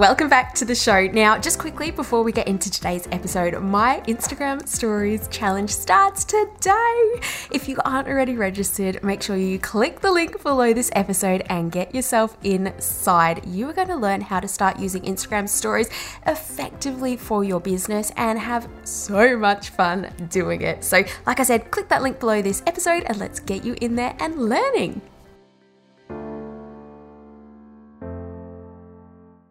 Welcome back to the show. Now, just quickly before we get into today's episode, my Instagram stories challenge starts today. If you aren't already registered, make sure you click the link below this episode and get yourself inside. You are going to learn how to start using Instagram stories effectively for your business and have so much fun doing it. So, like I said, click that link below this episode and let's get you in there and learning.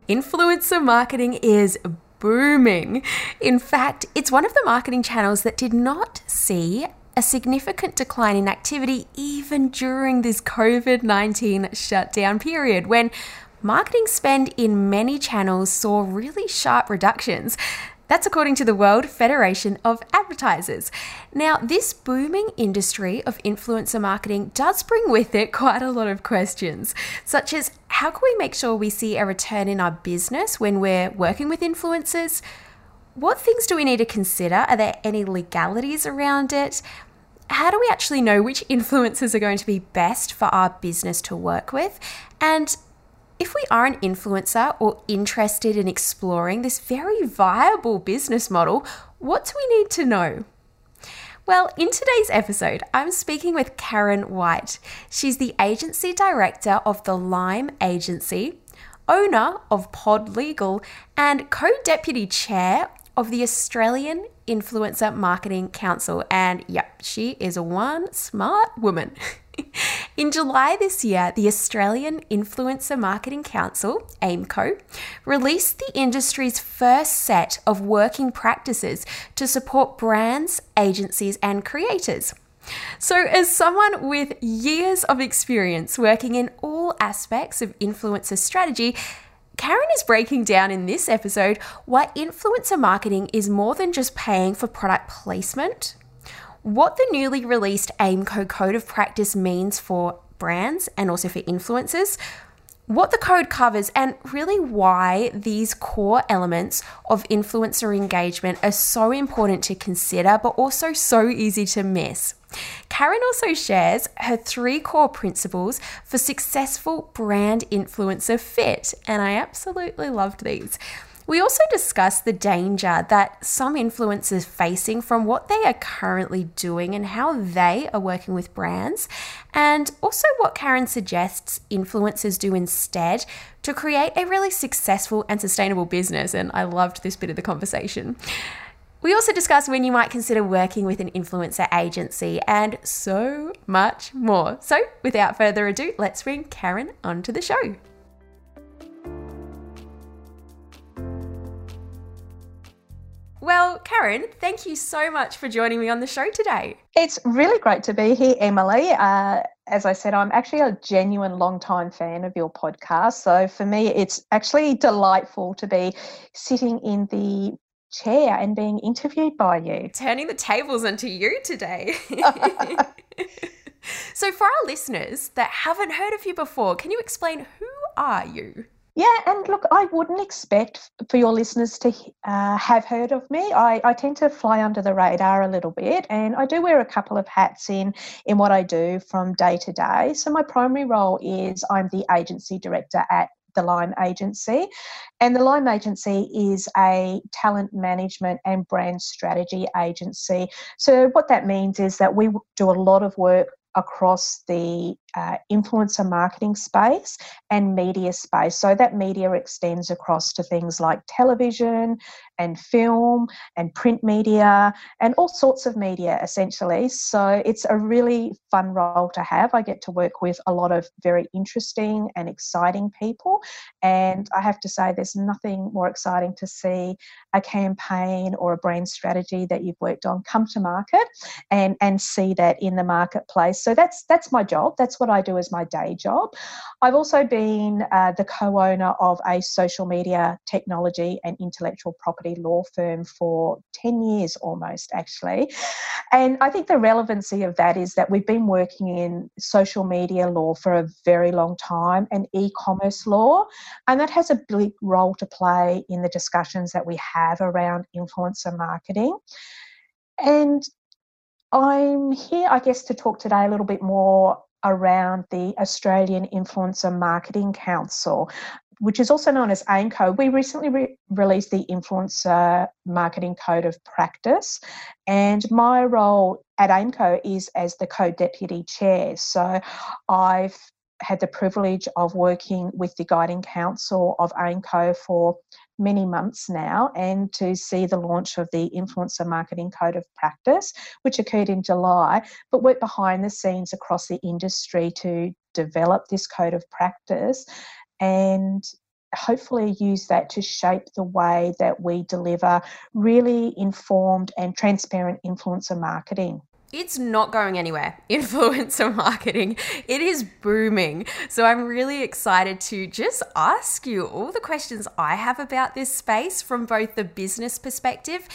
Influencer marketing is booming. In fact, it's one of the marketing channels that did not see a significant decline in activity even during this COVID 19 shutdown period when marketing spend in many channels saw really sharp reductions. That's according to the World Federation of Advertisers. Now, this booming industry of influencer marketing does bring with it quite a lot of questions, such as how can we make sure we see a return in our business when we're working with influencers? What things do we need to consider? Are there any legalities around it? How do we actually know which influencers are going to be best for our business to work with? And if we are an influencer or interested in exploring this very viable business model, what do we need to know? Well, in today's episode, I'm speaking with Karan White. She's the agency director of the Lime Agency, owner of Pod Legal, and co deputy chair of the Australian Influencer Marketing Council. And yep, she is a one smart woman. In July this year, the Australian Influencer Marketing Council, AIMCO, released the industry's first set of working practices to support brands, agencies, and creators. So, as someone with years of experience working in all aspects of influencer strategy, Karan is breaking down in this episode why influencer marketing is more than just paying for product placement, what the newly released AIMCO Code of Practice means for brands and also for influencers, what the code covers, and really why these core elements of influencer engagement are so important to consider, but also so easy to miss. Karan also shares her three core principles for successful brand influencer fit, and I absolutely loved these. We also discuss the danger that some influencers facing from what they are currently doing and how they are working with brands, and also what Karan suggests influencers do instead to create a really successful and sustainable business. And I loved this bit of the conversation. We also discuss when you might consider working with an influencer agency and so much more. So, without further ado, let's bring Karan onto the show. Well, Karan, thank you so much for joining me on the show today. It's really great to be here, Emily. Uh, as I said, I'm actually a genuine long-time fan of your podcast. So for me, it's actually delightful to be sitting in the chair and being interviewed by you. Turning the tables onto you today. so, for our listeners that haven't heard of you before, can you explain who are you? Yeah, and look, I wouldn't expect for your listeners to uh, have heard of me. I, I tend to fly under the radar a little bit, and I do wear a couple of hats in in what I do from day to day. So my primary role is I'm the agency director at the Lime Agency. And the Lime Agency is a talent management and brand strategy agency. So, what that means is that we do a lot of work across the uh, influencer marketing space and media space. So that media extends across to things like television and film and print media and all sorts of media essentially. So it's a really fun role to have. I get to work with a lot of very interesting and exciting people. And I have to say, there's nothing more exciting to see a campaign or a brand strategy that you've worked on come to market and, and see that in the marketplace So that's that's my job. That's what I do as my day job. I've also been uh, the co-owner of a social media technology and intellectual property law firm for 10 years almost actually. And I think the relevancy of that is that we've been working in social media law for a very long time and e-commerce law and that has a big role to play in the discussions that we have around influencer marketing. And I'm here, I guess, to talk today a little bit more around the Australian Influencer Marketing Council, which is also known as AIMCO. We recently re- released the Influencer Marketing Code of Practice, and my role at AIMCO is as the co deputy chair. So I've had the privilege of working with the guiding council of AIMCO for many months now and to see the launch of the Influencer Marketing Code of Practice, which occurred in July, but work behind the scenes across the industry to develop this code of practice and hopefully use that to shape the way that we deliver really informed and transparent influencer marketing it's not going anywhere. Influencer marketing, it is booming. So I'm really excited to just ask you all the questions I have about this space from both the business perspective,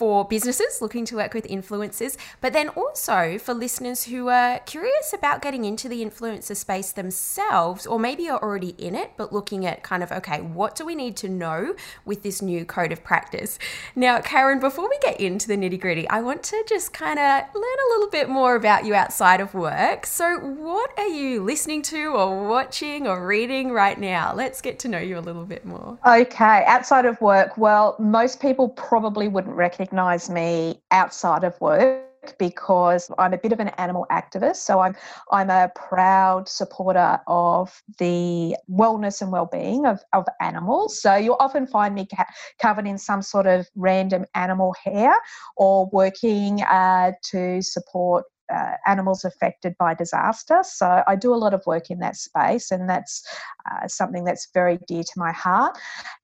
for businesses looking to work with influencers, but then also for listeners who are curious about getting into the influencer space themselves, or maybe are already in it, but looking at kind of, okay, what do we need to know with this new code of practice? Now, Karan, before we get into the nitty gritty, I want to just kind of learn a little bit more about you outside of work. So, what are you listening to, or watching, or reading right now? Let's get to know you a little bit more. Okay, outside of work, well, most people probably wouldn't recognize me outside of work because I'm a bit of an animal activist. So I'm I'm a proud supporter of the wellness and well-being of, of animals. So you'll often find me ca- covered in some sort of random animal hair or working uh, to support uh, animals affected by disaster. So I do a lot of work in that space, and that's uh, something that's very dear to my heart.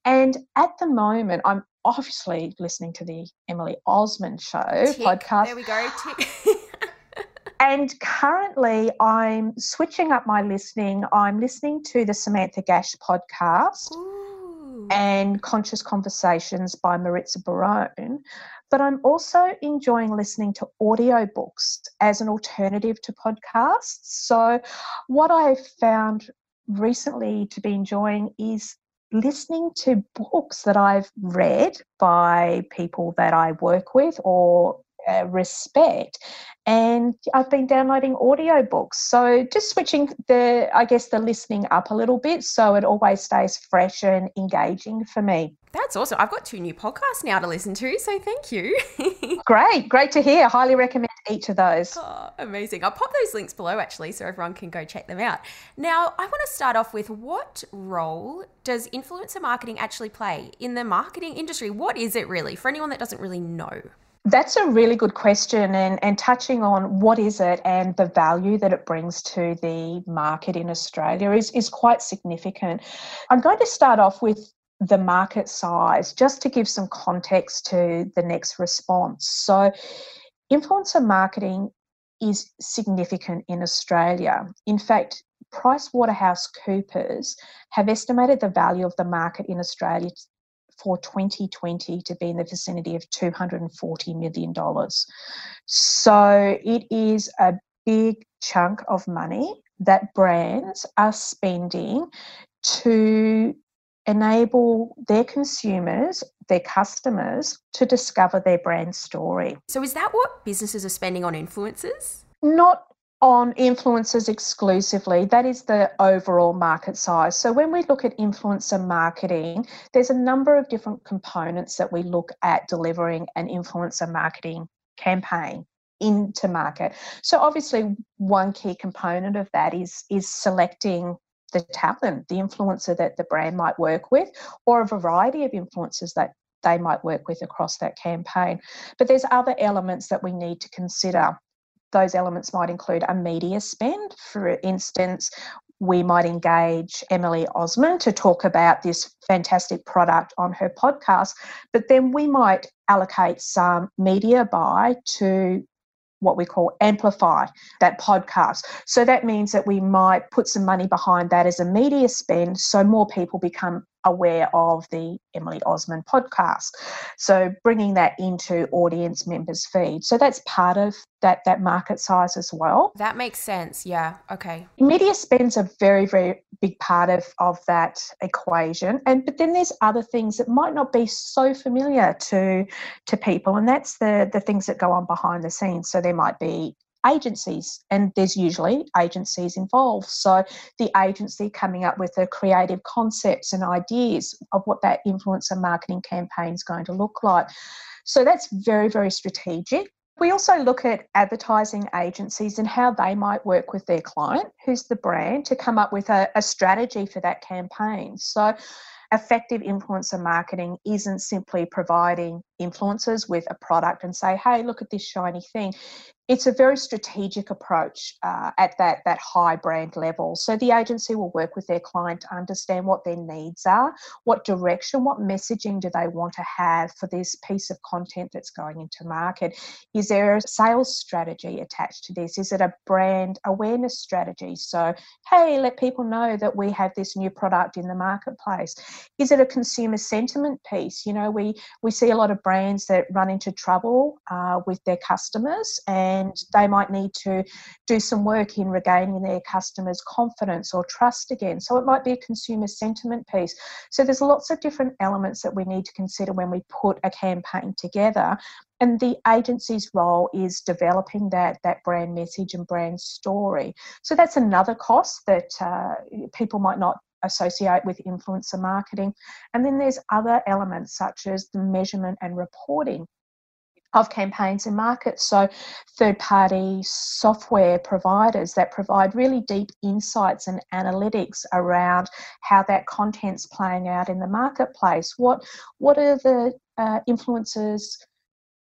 And at the moment, I'm obviously listening to the Emily Osmond Show Tick. podcast. There we go. and currently, I'm switching up my listening. I'm listening to the Samantha Gash podcast. Ooh. And Conscious Conversations by Maritza Barone, but I'm also enjoying listening to audiobooks as an alternative to podcasts. So, what I've found recently to be enjoying is listening to books that I've read by people that I work with or uh, respect and I've been downloading audiobooks. So just switching the, I guess, the listening up a little bit so it always stays fresh and engaging for me. That's awesome. I've got two new podcasts now to listen to, so thank you. great, great to hear. Highly recommend each of those. Oh, amazing. I'll pop those links below actually so everyone can go check them out. Now, I want to start off with what role does influencer marketing actually play in the marketing industry? What is it really for anyone that doesn't really know? That's a really good question, and, and touching on what is it and the value that it brings to the market in Australia is, is quite significant. I'm going to start off with the market size just to give some context to the next response. So, influencer marketing is significant in Australia. In fact, PricewaterhouseCoopers have estimated the value of the market in Australia for 2020 to be in the vicinity of $240 million. So it is a big chunk of money that brands are spending to enable their consumers, their customers, to discover their brand story. So, is that what businesses are spending on influencers? Not on influencers exclusively. That is the overall market size. So when we look at influencer marketing, there's a number of different components that we look at delivering an influencer marketing campaign into market. So obviously one key component of that is is selecting the talent, the influencer that the brand might work with, or a variety of influencers that they might work with across that campaign. But there's other elements that we need to consider those elements might include a media spend. For instance, we might engage Emily Osmond to talk about this fantastic product on her podcast, but then we might allocate some media buy to what we call amplify that podcast. So that means that we might put some money behind that as a media spend so more people become aware of the Emily Osmond podcast. So bringing that into audience members' feed. So that's part of that that market size as well. That makes sense. Yeah. Okay. Media spends a very very big part of of that equation, and but then there's other things that might not be so familiar to to people, and that's the the things that go on behind the scenes. So there might be agencies, and there's usually agencies involved. So the agency coming up with the creative concepts and ideas of what that influencer marketing campaign is going to look like. So that's very, very strategic. We also look at advertising agencies and how they might work with their client, who's the brand, to come up with a, a strategy for that campaign. So effective influencer marketing isn't simply providing influencers with a product and say, hey, look at this shiny thing it's a very strategic approach uh, at that that high brand level. So the agency will work with their client to understand what their needs are, what direction, what messaging do they want to have for this piece of content that's going into market. Is there a sales strategy attached to this? Is it a brand awareness strategy? So hey, let people know that we have this new product in the marketplace. Is it a consumer sentiment piece? You know, we we see a lot of brands that run into trouble uh, with their customers and and they might need to do some work in regaining their customers' confidence or trust again. So it might be a consumer sentiment piece. So there's lots of different elements that we need to consider when we put a campaign together. And the agency's role is developing that, that brand message and brand story. So that's another cost that uh, people might not associate with influencer marketing. And then there's other elements such as the measurement and reporting of campaigns and markets. So, third party software providers that provide really deep insights and analytics around how that content's playing out in the marketplace. What, what are the uh, influencers?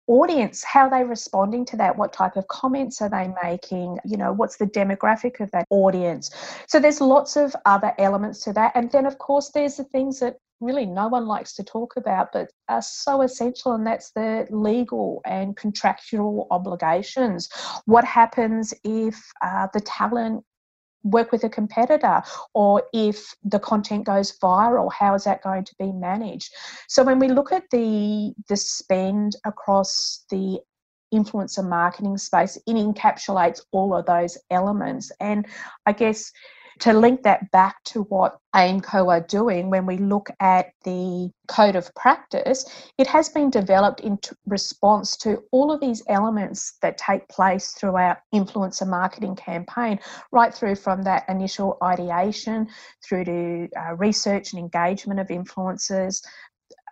audience how are they responding to that what type of comments are they making you know what's the demographic of that audience so there's lots of other elements to that and then of course there's the things that really no one likes to talk about, but are so essential, and that's the legal and contractual obligations. What happens if uh, the talent work with a competitor or if the content goes viral? How is that going to be managed? So when we look at the the spend across the influencer marketing space it encapsulates all of those elements. And i guess to link that back to what AIMCO are doing when we look at the code of practice, it has been developed in response to all of these elements that take place throughout influencer marketing campaign, right through from that initial ideation through to uh, research and engagement of influencers,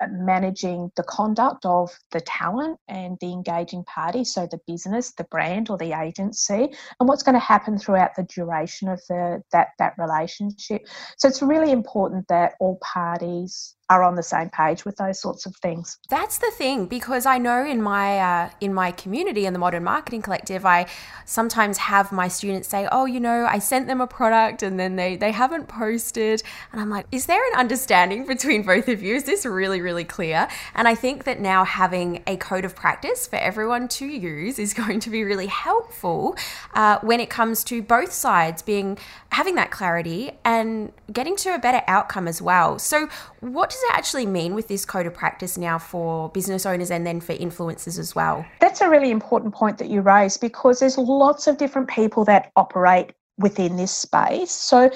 managing the conduct of the talent and the engaging party, so the business, the brand, or the agency, and what's going to happen throughout the duration of the that that relationship. So it's really important that all parties are on the same page with those sorts of things. That's the thing because I know in my uh, in my community in the Modern Marketing Collective, I sometimes have my students say, "Oh, you know, I sent them a product and then they they haven't posted," and I'm like, "Is there an understanding between both of you? Is this really really clear?" And I think that now having a code of practice for everyone to use is going to be really helpful uh, when it comes to both sides being having that clarity and getting to a better outcome as well. So, what does it actually mean with this code of practice now for business owners and then for influencers as well? That's a really important point that you raise because there's lots of different people that operate within this space. So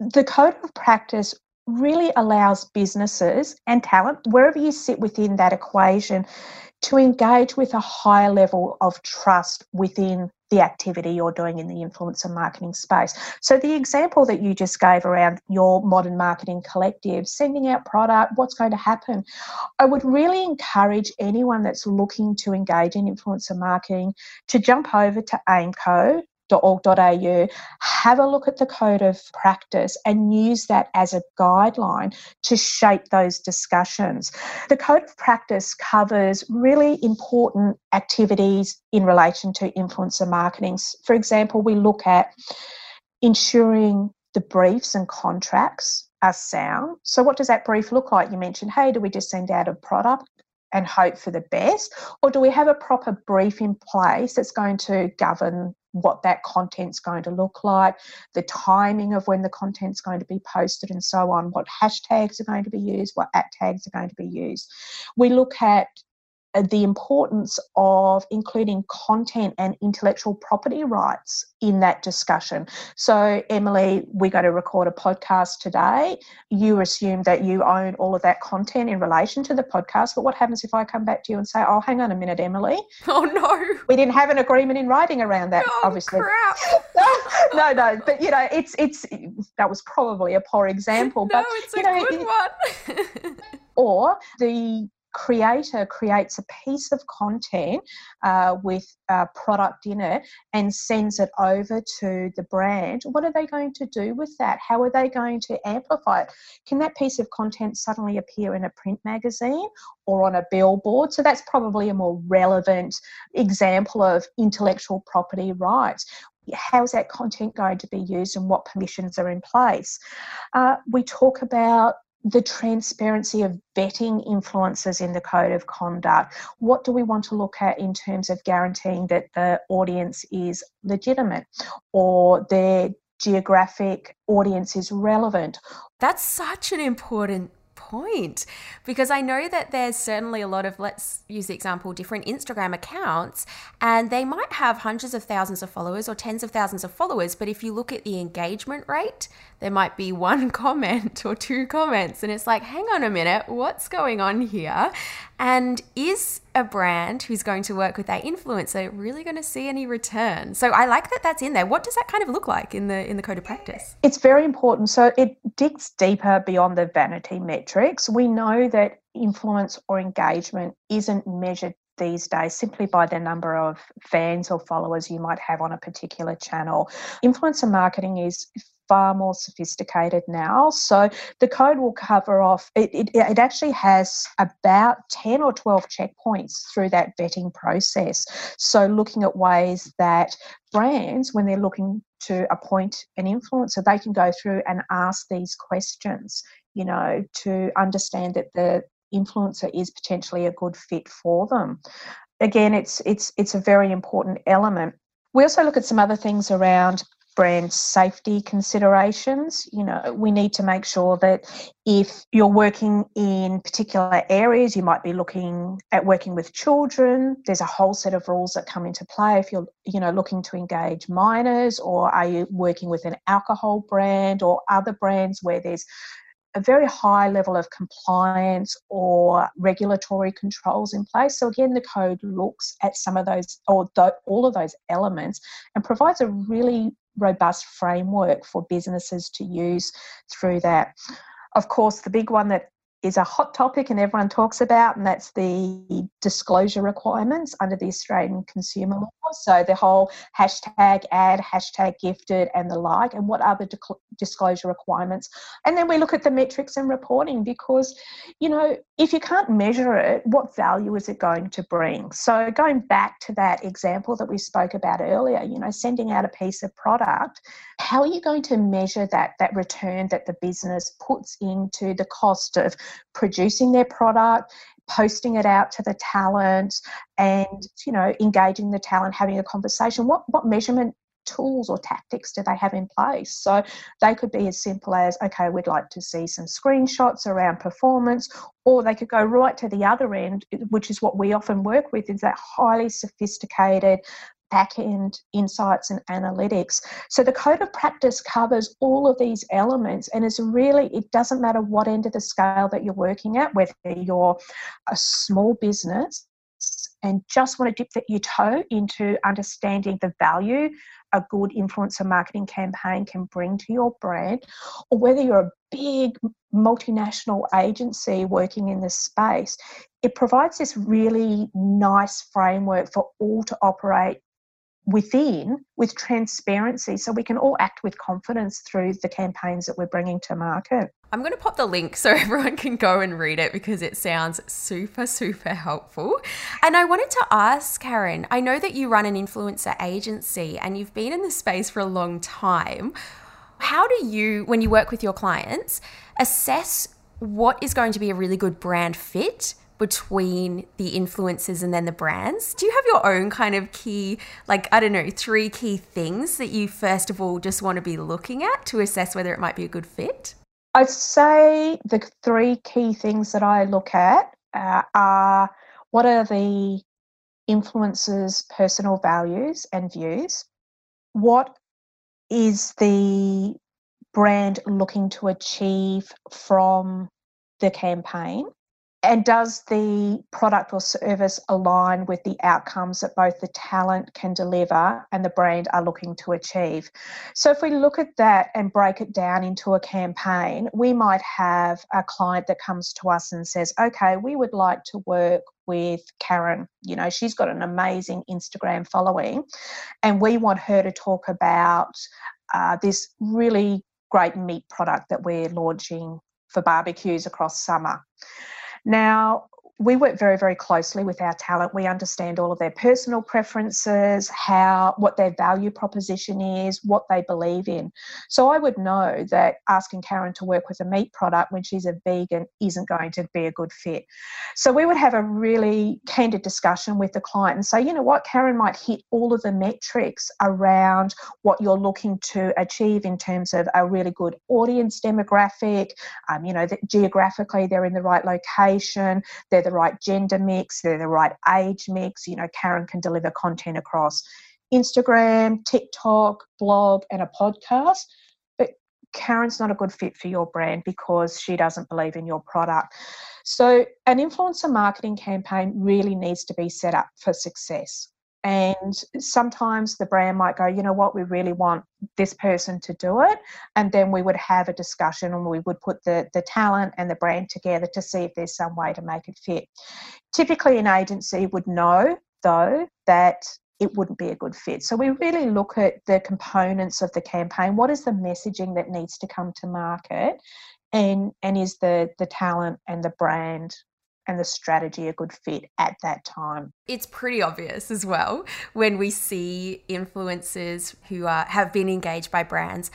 the code of practice really allows businesses and talent, wherever you sit within that equation, to engage with a higher level of trust within the activity you're doing in the influencer marketing space. So, the example that you just gave around your modern marketing collective, sending out product, what's going to happen? I would really encourage anyone that's looking to engage in influencer marketing to jump over to AIMCO have a look at the code of practice and use that as a guideline to shape those discussions. The code of practice covers really important activities in relation to influencer marketing. For example, we look at ensuring the briefs and contracts are sound. So, what does that brief look like? You mentioned, hey, do we just send out a product? And hope for the best? Or do we have a proper brief in place that's going to govern what that content's going to look like, the timing of when the content's going to be posted, and so on, what hashtags are going to be used, what at tags are going to be used. We look at the importance of including content and intellectual property rights in that discussion. So, Emily, we're going to record a podcast today. You assume that you own all of that content in relation to the podcast, but what happens if I come back to you and say, "Oh, hang on a minute, Emily. Oh no, we didn't have an agreement in writing around that." Oh, obviously, no, no, but you know, it's it's that was probably a poor example, no, but it's you a know, good it- one. or the creator creates a piece of content uh, with a product in it and sends it over to the brand, what are they going to do with that? How are they going to amplify it? Can that piece of content suddenly appear in a print magazine or on a billboard? So that's probably a more relevant example of intellectual property rights how's that content going to be used and what permissions are in place. Uh, we talk about the transparency of vetting influences in the code of conduct. What do we want to look at in terms of guaranteeing that the audience is legitimate or their geographic audience is relevant? That's such an important point because I know that there's certainly a lot of, let's use the example, different Instagram accounts, and they might have hundreds of thousands of followers or tens of thousands of followers. But if you look at the engagement rate, there might be one comment or two comments, and it's like, hang on a minute, what's going on here? And is a brand who's going to work with that influencer really going to see any return? So I like that that's in there. What does that kind of look like in the in the code of practice? It's very important. So it digs deeper beyond the vanity metrics. We know that influence or engagement isn't measured these days simply by the number of fans or followers you might have on a particular channel. Influencer marketing is far more sophisticated now. So the code will cover off, it, it, it, actually has about 10 or 12 checkpoints through that vetting process. So looking at ways that brands, when they're looking to appoint an influencer, they can go through and ask these questions, you know, to understand that the influencer is potentially a good fit for them. Again, it's it's it's a very important element. We also look at some other things around brand safety considerations. You know, we need to make sure that if you're working in particular areas, you might be looking at working with children. There's a whole set of rules that come into play if you're, you know, looking to engage minors, or are you working with an alcohol brand or other brands where there's a very high level of compliance or regulatory controls in place. So again, the code looks at some of those or the, all of those elements and provides a really robust framework for businesses to use through that. Of course, the big one that is a hot topic and everyone talks about, and that's the disclosure requirements under the Australian consumer law. So the whole hashtag ad, hashtag gifted, and the like, and what are the disclosure requirements. And then we look at the metrics and reporting because, you know, if you can't measure it, what value is it going to bring? So going back to that example that we spoke about earlier, you know, sending out a piece of product, how are you going to measure that, that return that the business puts into the cost of producing their product, posting it out to the talent and you know engaging the talent having a conversation. What what measurement tools or tactics do they have in place? So they could be as simple as okay we'd like to see some screenshots around performance or they could go right to the other end which is what we often work with is that highly sophisticated back end insights and analytics. So the code of practice covers all of these elements and is really, it doesn't matter what end of the scale that you're working at, whether you're a small business and just want to dip your toe into understanding the value a good influencer marketing campaign can bring to your brand, or whether you're a big multinational agency working in this space, it provides this really nice framework for all to operate within with transparency so we can all act with confidence through the campaigns that we're bringing to market. I'm going to pop the link so everyone can go and read it because it sounds super, super helpful. And I wanted to ask, Karan, I know that you run an influencer agency and you've been in this space for a long time. How do you, when you work with your clients, assess what is going to be a really good brand fit between the influencers and then the brands. Do you have your own kind of key, like, I don't know, three key things that you first of all just want to be looking at to assess whether it might be a good fit? I'd say the three key things that I look at uh, are what are the influencers' personal values and views? What is the brand looking to achieve from the campaign? And does the product or service align with the outcomes that both the talent can deliver and the brand are looking to achieve? So, if we look at that and break it down into a campaign, we might have a client that comes to us and says, Okay, we would like to work with Karan. You know, she's got an amazing Instagram following, and we want her to talk about uh, this really great meat product that we're launching for barbecues across summer. Now, we work very very closely with our talent. We understand all of their personal preferences how what their value proposition is what they believe in. So i would know that asking karan to work with a meat product when she's a vegan isn't going to be a good fit. So we would have a really candid discussion with the client and say you know what? Karan might hit all of the metrics around what you're looking to achieve in terms of a really good audience demographic. Um, you know that geographically they're in the right location they're the right gender mix, they're the right age mix. You know, Karan can deliver content across Instagram, TikTok, blog, and a podcast. But Karan's not a good fit for your brand because she doesn't believe in your product. So, an influencer marketing campaign really needs to be set up for success. And sometimes the brand might go, you know what, we really want this person to do it. And then we would have a discussion and we would put the, the talent and the brand together to see if there's some way to make it fit. Typically, an agency would know, though, that it wouldn't be a good fit. So we really look at the components of the campaign. What is the messaging that needs to come to market? And, and is the, the talent and the brand and the strategy a good fit at that time. It's pretty obvious as well when we see influencers who are, have been engaged by brands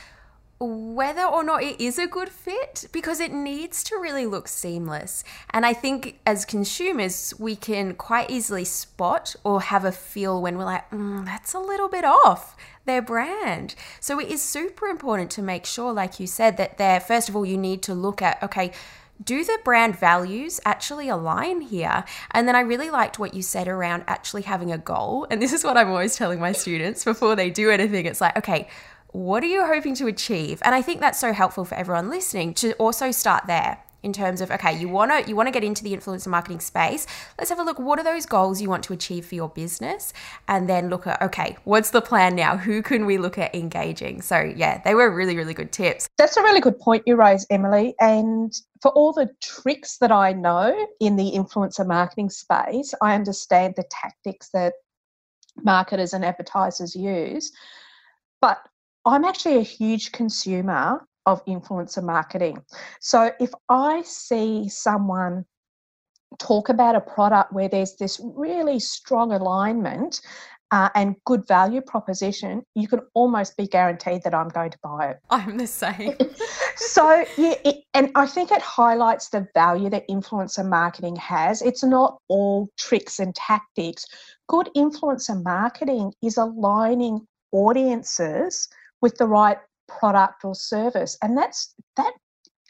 whether or not it is a good fit because it needs to really look seamless. And I think as consumers, we can quite easily spot or have a feel when we're like, mm, that's a little bit off their brand. So it is super important to make sure, like you said, that there, first of all, you need to look at, okay, do the brand values actually align here? And then I really liked what you said around actually having a goal. And this is what I'm always telling my students before they do anything. It's like, okay, what are you hoping to achieve? And I think that's so helpful for everyone listening to also start there in terms of okay you want to you want to get into the influencer marketing space. Let's have a look what are those goals you want to achieve for your business? And then look at okay what's the plan now? Who can we look at engaging? So yeah they were really really good tips. That's a really good point you raise emily. And for all the tricks that i know in the influencer marketing space i understand the tactics that marketers and advertisers use. But I'm actually a huge consumer of influencer marketing. So if I see someone talk about a product where there's this really strong alignment uh, and good value proposition, you can almost be guaranteed that I'm going to buy it. I'm the same. so, yeah, it, and I think it highlights the value that influencer marketing has. It's not all tricks and tactics. Good influencer marketing is aligning audiences with the right product or service. And that's that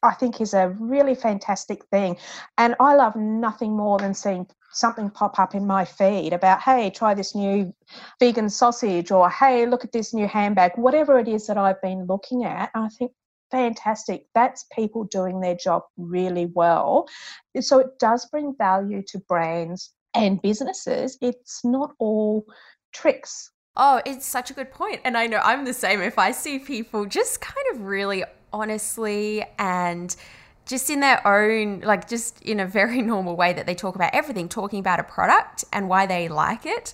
I think is a really fantastic thing. And I love nothing more than seeing something pop up in my feed about, hey, try this new vegan sausage, or hey, look at this new handbag, whatever it is that I've been looking at. I think, fantastic. That's people doing their job really well. So it does bring value to brands and businesses. It's not all tricks Oh, it's such a good point. And I know I'm the same. If I see people just kind of really honestly and just in their own, like just in a very normal way that they talk about everything, talking about a product and why they like it,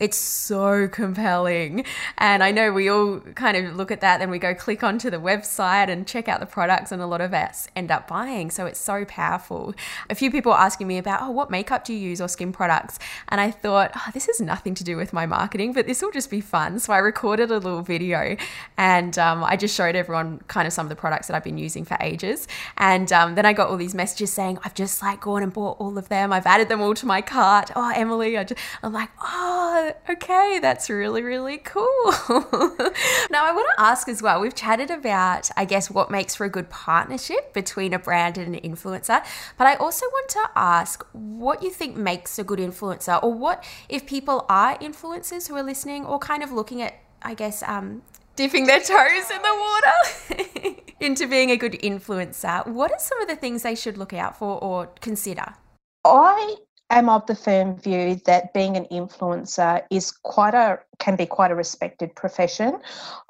It's so compelling. And I know we all kind of look at that, then we go click onto the website and check out the products, and a lot of us end up buying. So it's so powerful. A few people asking me about, oh, what makeup do you use or skin products? And I thought, oh, this has nothing to do with my marketing, but this will just be fun. So I recorded a little video and um, I just showed everyone kind of some of the products that I've been using for ages. And um, then I got all these messages saying, I've just like gone and bought all of them. I've added them all to my cart. Oh, Emily, I I'm like, oh, okay, that's really, really cool. now, I want to ask as well we've chatted about, I guess, what makes for a good partnership between a brand and an influencer, but I also want to ask what you think makes a good influencer, or what if people are influencers who are listening or kind of looking at, I guess, um, dipping their toes in the water into being a good influencer, what are some of the things they should look out for or consider? I am of the firm view that being an influencer is quite a can be quite a respected profession.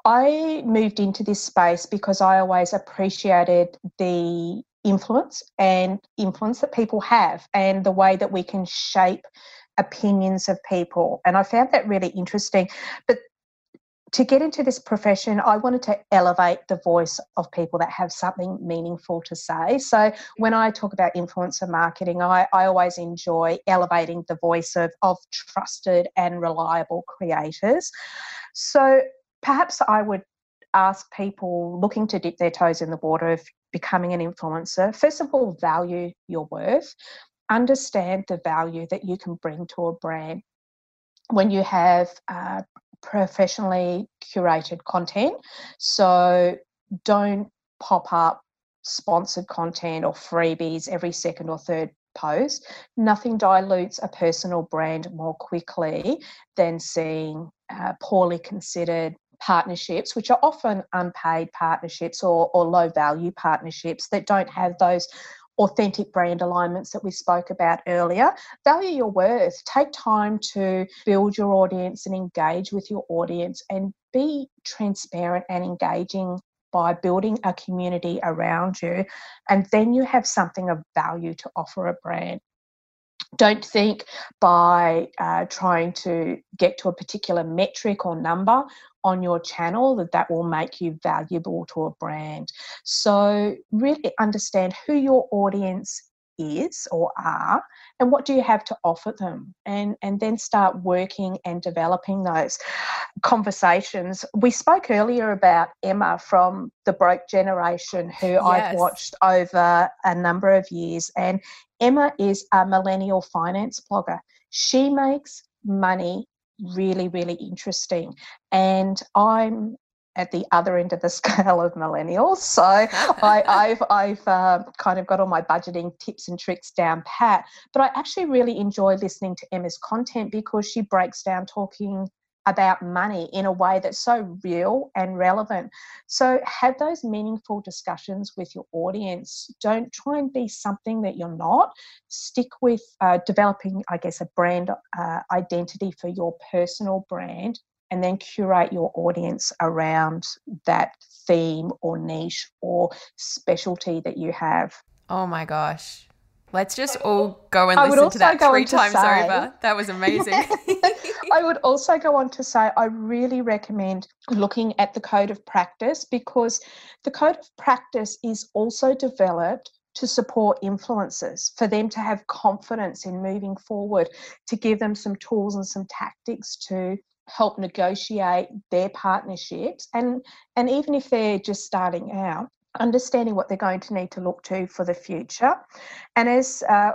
I moved into this space because I always appreciated the influence and influence that people have and the way that we can shape opinions of people and I found that really interesting but to get into this profession, I wanted to elevate the voice of people that have something meaningful to say. So when I talk about influencer marketing, I, I always enjoy elevating the voice of, of trusted and reliable creators. So perhaps I would ask people looking to dip their toes in the water of becoming an influencer, first of all, value your worth, understand the value that you can bring to a brand when you have uh, professionally curated content. So don't pop up sponsored content or freebies every second or third post. Nothing dilutes a personal brand more quickly than seeing uh, poorly considered partnerships, which are often unpaid partnerships or, or low value partnerships that don't have those authentic brand alignments that we spoke about earlier. Value your worth. Take time to build your audience and engage with your audience and be transparent and engaging by building a community around you. And then you have something of value to offer a brand. Don't think by uh, trying to get to a particular metric or number on your channel that that will make you valuable to a brand. So really understand who your audience is or are and what do you have to offer them and and then start working and developing those conversations we spoke earlier about emma from the broke generation who yes. i've watched over a number of years and emma is a millennial finance blogger she makes money really, really interesting. And I'm at the other end of the scale of millennials. So I, have I've uh, kind of got all my budgeting tips and tricks down pat. But I actually really enjoy listening to Emma's content because she breaks down talking about money in a way that's so real and relevant. So have those meaningful discussions with your audience. Don't try and be something that you're not. Stick with uh, developing, I guess, a brand uh, identity for your personal brand and then curate your audience around that theme or niche or specialty that you have. Oh my gosh. Let's just all go and listen to that three times say, over. That was amazing. I would also go on to say I really recommend looking at the code of practice because the code of practice is also developed to support influencers for them to have confidence in moving forward, to give them some tools and some tactics to help negotiate their partnerships and and even if they're just starting out understanding what they're going to need to look to for the future. And as uh,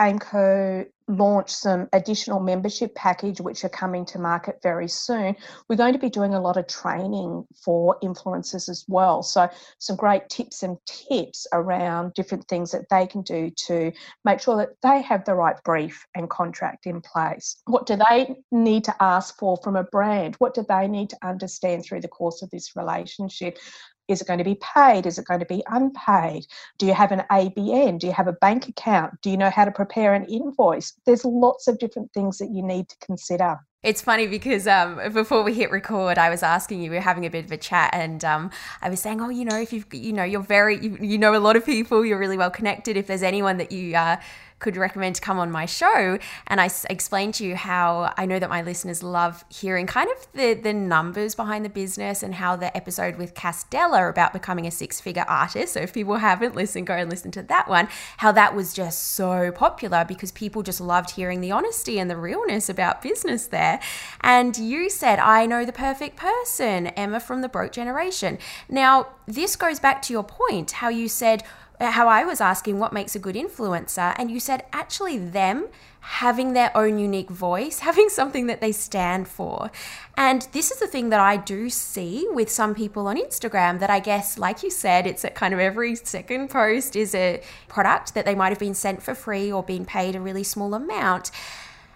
AIMCO launch some additional membership package which are coming to market very soon. We're going to be doing a lot of training for influencers as well. So some great tips and tips around different things that they can do to make sure that they have the right brief and contract in place. What do they need to ask for from a brand? What do they need to understand through the course of this relationship is it going to be paid? Is it going to be unpaid? Do you have an ABN? Do you have a bank account? Do you know how to prepare an invoice? There's lots of different things that you need to consider. It's funny because um, before we hit record, I was asking you, we were having a bit of a chat, and um, I was saying, oh, you know, if you've, you know, you're very, you, you know, a lot of people, you're really well connected. If there's anyone that you uh, could recommend to come on my show. And I explained to you how I know that my listeners love hearing kind of the, the numbers behind the business and how the episode with Castella about becoming a six figure artist. So if people haven't listened, go and listen to that one, how that was just so popular because people just loved hearing the honesty and the realness about business there. And you said, I know the perfect person, Emma from the Broke Generation. Now, this goes back to your point, how you said, Uh, how I was asking what makes a good influencer, and you said actually them having their own unique voice, having something that they stand for. And this is the thing that I do see with some people on Instagram that I guess, like you said, it's at kind of every second post is a product that they might have been sent for free or been paid a really small amount.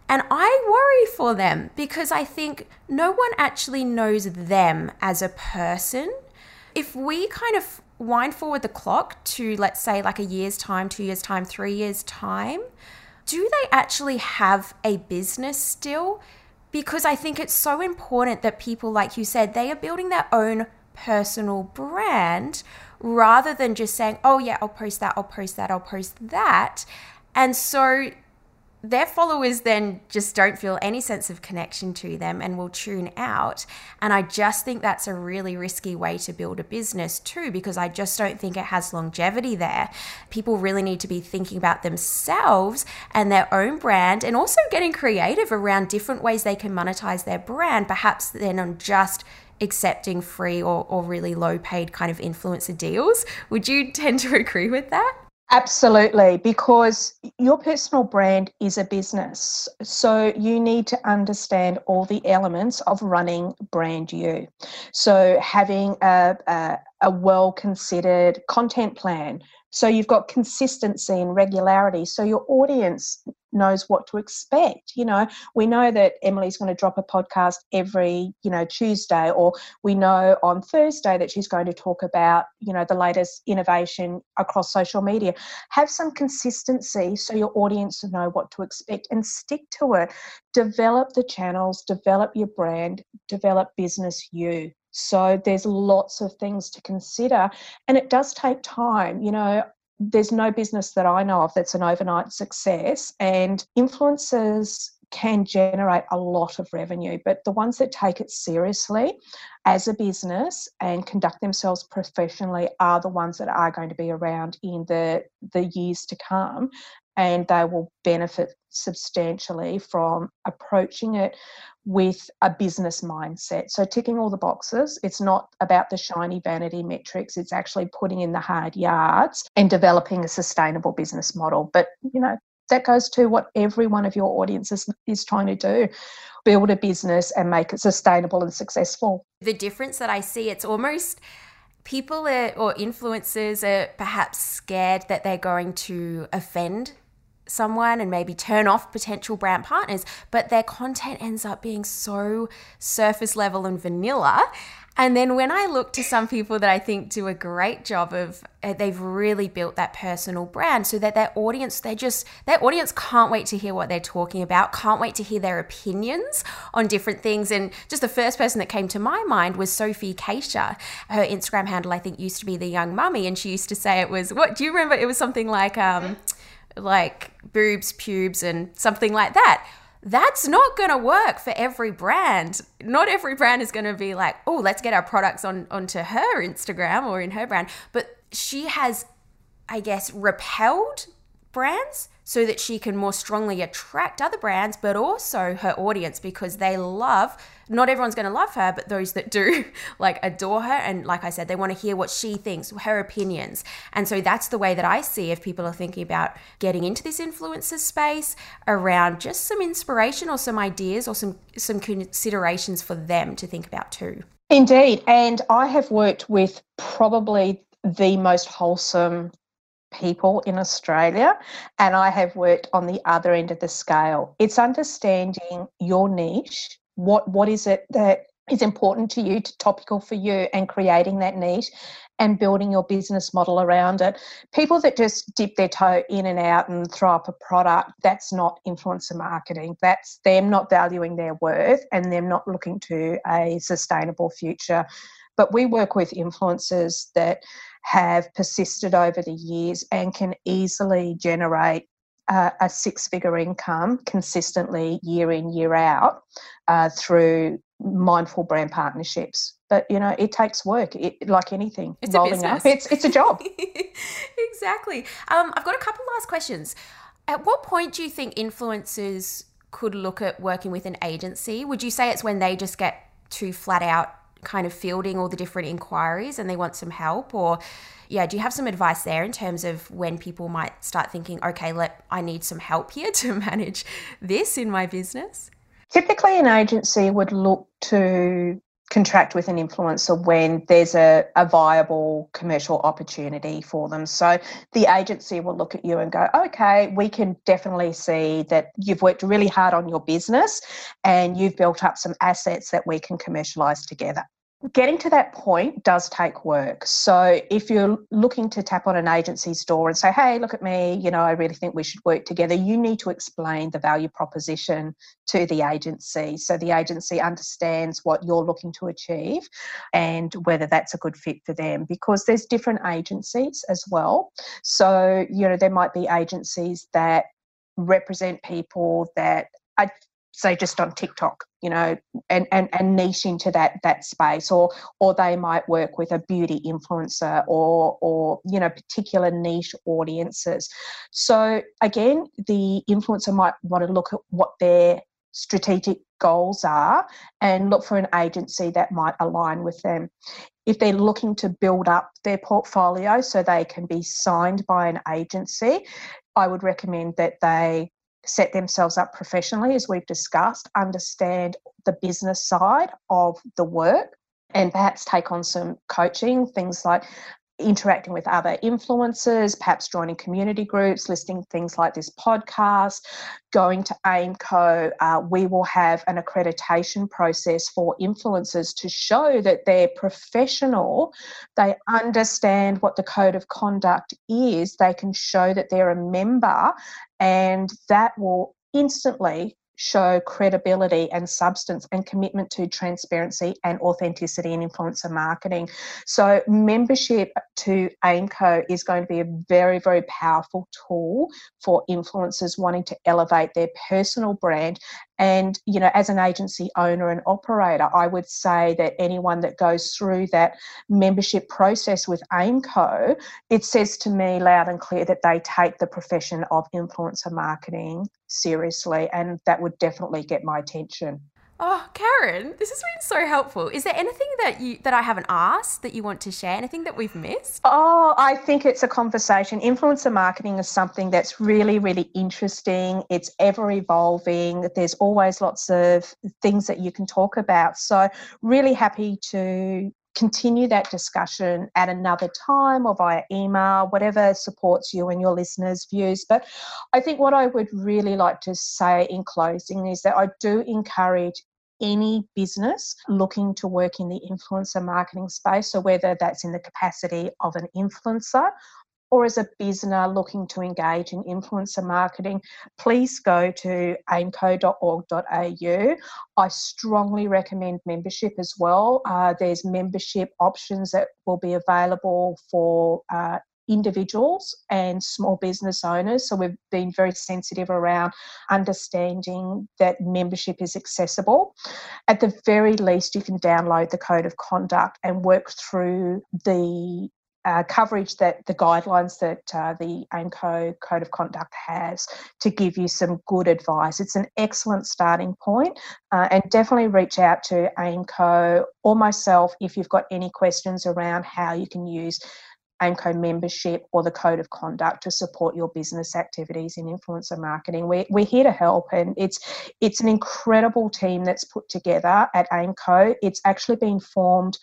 And I worry for them because I think no one actually knows them as a person. If we kind of wind forward the clock to, let's say, like a year's time, two years' time, three years' time, do they actually have a business still? Because I think it's so important that people, like you said, they are building their own personal brand rather than just saying, oh, yeah, I'll post that, I'll post that, I'll post that. And so their followers then just don't feel any sense of connection to them and will tune out. And I just think that's a really risky way to build a business, too, because I just don't think it has longevity there. People really need to be thinking about themselves and their own brand and also getting creative around different ways they can monetize their brand, perhaps then on just accepting free or, or really low paid kind of influencer deals. Would you tend to agree with that? Absolutely, because your personal brand is a business. So you need to understand all the elements of running brand you. So having a, a, a well considered content plan, so you've got consistency and regularity. So your audience knows what to expect. You know, we know that Emily's going to drop a podcast every, you know, Tuesday, or we know on Thursday that she's going to talk about, you know, the latest innovation across social media. Have some consistency so your audience know what to expect and stick to it. Develop the channels, develop your brand, develop business you. So there's lots of things to consider, and it does take time. You know, there's no business that I know of that's an overnight success, and influencers can generate a lot of revenue, but the ones that take it seriously as a business and conduct themselves professionally are the ones that are going to be around in the the years to come and they will benefit substantially from approaching it with a business mindset. So, ticking all the boxes, it's not about the shiny vanity metrics, it's actually putting in the hard yards and developing a sustainable business model. But, you know, that goes to what every one of your audiences is trying to do build a business and make it sustainable and successful. The difference that I see, it's almost people are, or influencers are perhaps scared that they're going to offend someone and maybe turn off potential brand partners, but their content ends up being so surface level and vanilla. And then when I look to some people that I think do a great job of, uh, they've really built that personal brand so that their audience, they just, their audience can't wait to hear what they're talking about, can't wait to hear their opinions on different things. And just the first person that came to my mind was Sophie Cachia. Her Instagram handle, I think, used to be the young mummy. And she used to say it was, what do you remember? It was something like, um, like boobs, pubes, and something like that. That's not going to work for every brand. Not every brand is going to be like, oh, let's get our products on onto her Instagram or in her brand. But she has, I guess, repelled brands so that she can more strongly attract other brands, but also her audience because they love, not everyone's going to love her, but those that do like adore her. And like I said, they want to hear what she thinks, her opinions. And so that's the way that I see if people are thinking about getting into this influencer space around just some inspiration or some ideas or some, some considerations for them to think about too. Indeed. And I have worked with probably the most wholesome people in Australia, and I have worked on the other end of the scale. It's understanding your niche. What what is it that is important to you, to topical for you, and creating that niche and building your business model around it. People that just dip their toe in and out and throw up a product, that's not influencer marketing. That's them not valuing their worth and them not looking to a sustainable future. But we work with influencers that have persisted over the years and can easily generate uh, a six figure income consistently year in, year out uh, through mindful brand partnerships. But you know, it takes work. It, like anything, it's rolling a up, it's it's a job. exactly. Um, I've got a couple last questions. At what point do you think influencers could look at working with an agency? Would you say it's when they just get too flat out kind of fielding all the different inquiries and they want some help or yeah do you have some advice there in terms of when people might start thinking okay let i need some help here to manage this in my business typically an agency would look to contract with an influencer when there's a, a viable commercial opportunity for them. So the agency will look at you and go, okay, we can definitely see that you've worked really hard on your business and you've built up some assets that we can commercialize together getting to that point does take work. So if you're looking to tap on an agency's door and say, hey, look at me, you know, I really think we should work together, you need to explain the value proposition to the agency so the agency understands what you're looking to achieve and whether that's a good fit for them because there's different agencies as well. So, you know, there might be agencies that represent people that are say just on TikTok, you know, and, and, and niche into that that space, or or they might work with a beauty influencer or or you know particular niche audiences. So again, the influencer might want to look at what their strategic goals are and look for an agency that might align with them. If they're looking to build up their portfolio so they can be signed by an agency, I would recommend that they set themselves up professionally, as we've discussed, understand the business side of the work, and perhaps take on some coaching, things like interacting with other influencers, perhaps joining community groups, listening things like this podcast, going to AIMCO. Uh, we will have an accreditation process for influencers to show that they're professional, they understand what the code of conduct is, they can show that they're a member, and that will instantly show credibility and substance and commitment to transparency and authenticity in influencer marketing. So, membership to AIMCO is going to be a very, very powerful tool for influencers wanting to elevate their personal brand and, you know, as an agency owner and operator, I would say that anyone that goes through that membership process with AIMCO, it says to me loud and clear that they take the profession of influencer marketing seriously. And that would definitely get my attention. Oh, Karan, this has been so helpful. Is there anything that you that I haven't asked that you want to share? Anything that we've missed? Oh, I think it's a conversation. Influencer marketing is something that's really, really interesting. It's ever evolving. There's always lots of things that you can talk about. So, really happy to continue that discussion at another time or via email, whatever supports you and your listeners' views. But I think what I would really like to say in closing is that I do encourage any business looking to work in the influencer marketing space. So, whether that's in the capacity of an influencer or as a business looking to engage in influencer marketing, please go to aimco.org.au. I strongly recommend membership as well. Uh, there's membership options that will be available for uh, individuals and small business owners. So we've been very sensitive around understanding that membership is accessible. At the very least, you can download the code of conduct and work through the uh, coverage that the guidelines that uh, the AIMCO Code of Conduct has to give you some good advice. It's an excellent starting point, uh, and definitely reach out to AIMCO or myself if you've got any questions around how you can use AIMCO membership or the code of conduct to support your business activities in influencer marketing. We're, we're here to help, and it's it's an incredible team that's put together at AIMCO. It's actually been formed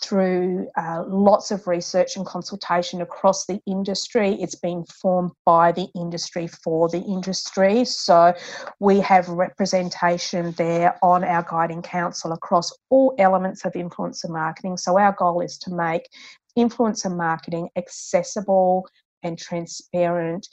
through uh, lots of research and consultation across the industry. It's been formed by the industry for the industry. So we have representation there on our guiding council across all elements of influencer marketing. So our goal is to make influencer marketing accessible and transparent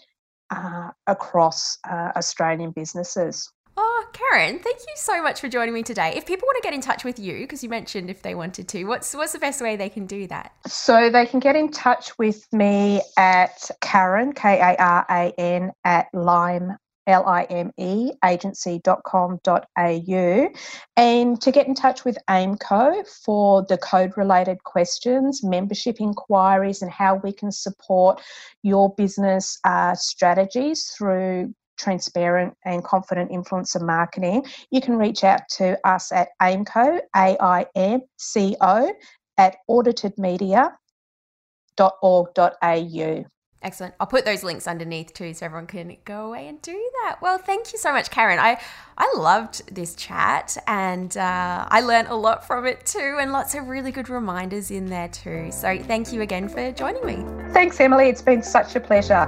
uh, across uh, Australian businesses. Oh, Karan, thank you so much for joining me today. If people get in touch with you, because you mentioned if they wanted to, what's what's the best way they can do that? So they can get in touch with me at Karan, K A R A N, at Lime L-I-M-E agency.com.au and to get in touch with AIMCO for the code related questions, membership inquiries and how we can support your business uh, strategies through transparent and confident influencer marketing, you can reach out to us at AIMCO, A-I-M-C-O, at auditedmedia.org.au. Excellent. I'll put those links underneath too so everyone can go away and do that. Well, thank you so much, Karan. I, I loved this chat and uh, I learned a lot from it too, and lots of really good reminders in there too. So, thank you again for joining me. Thanks, Emily. It's been such a pleasure.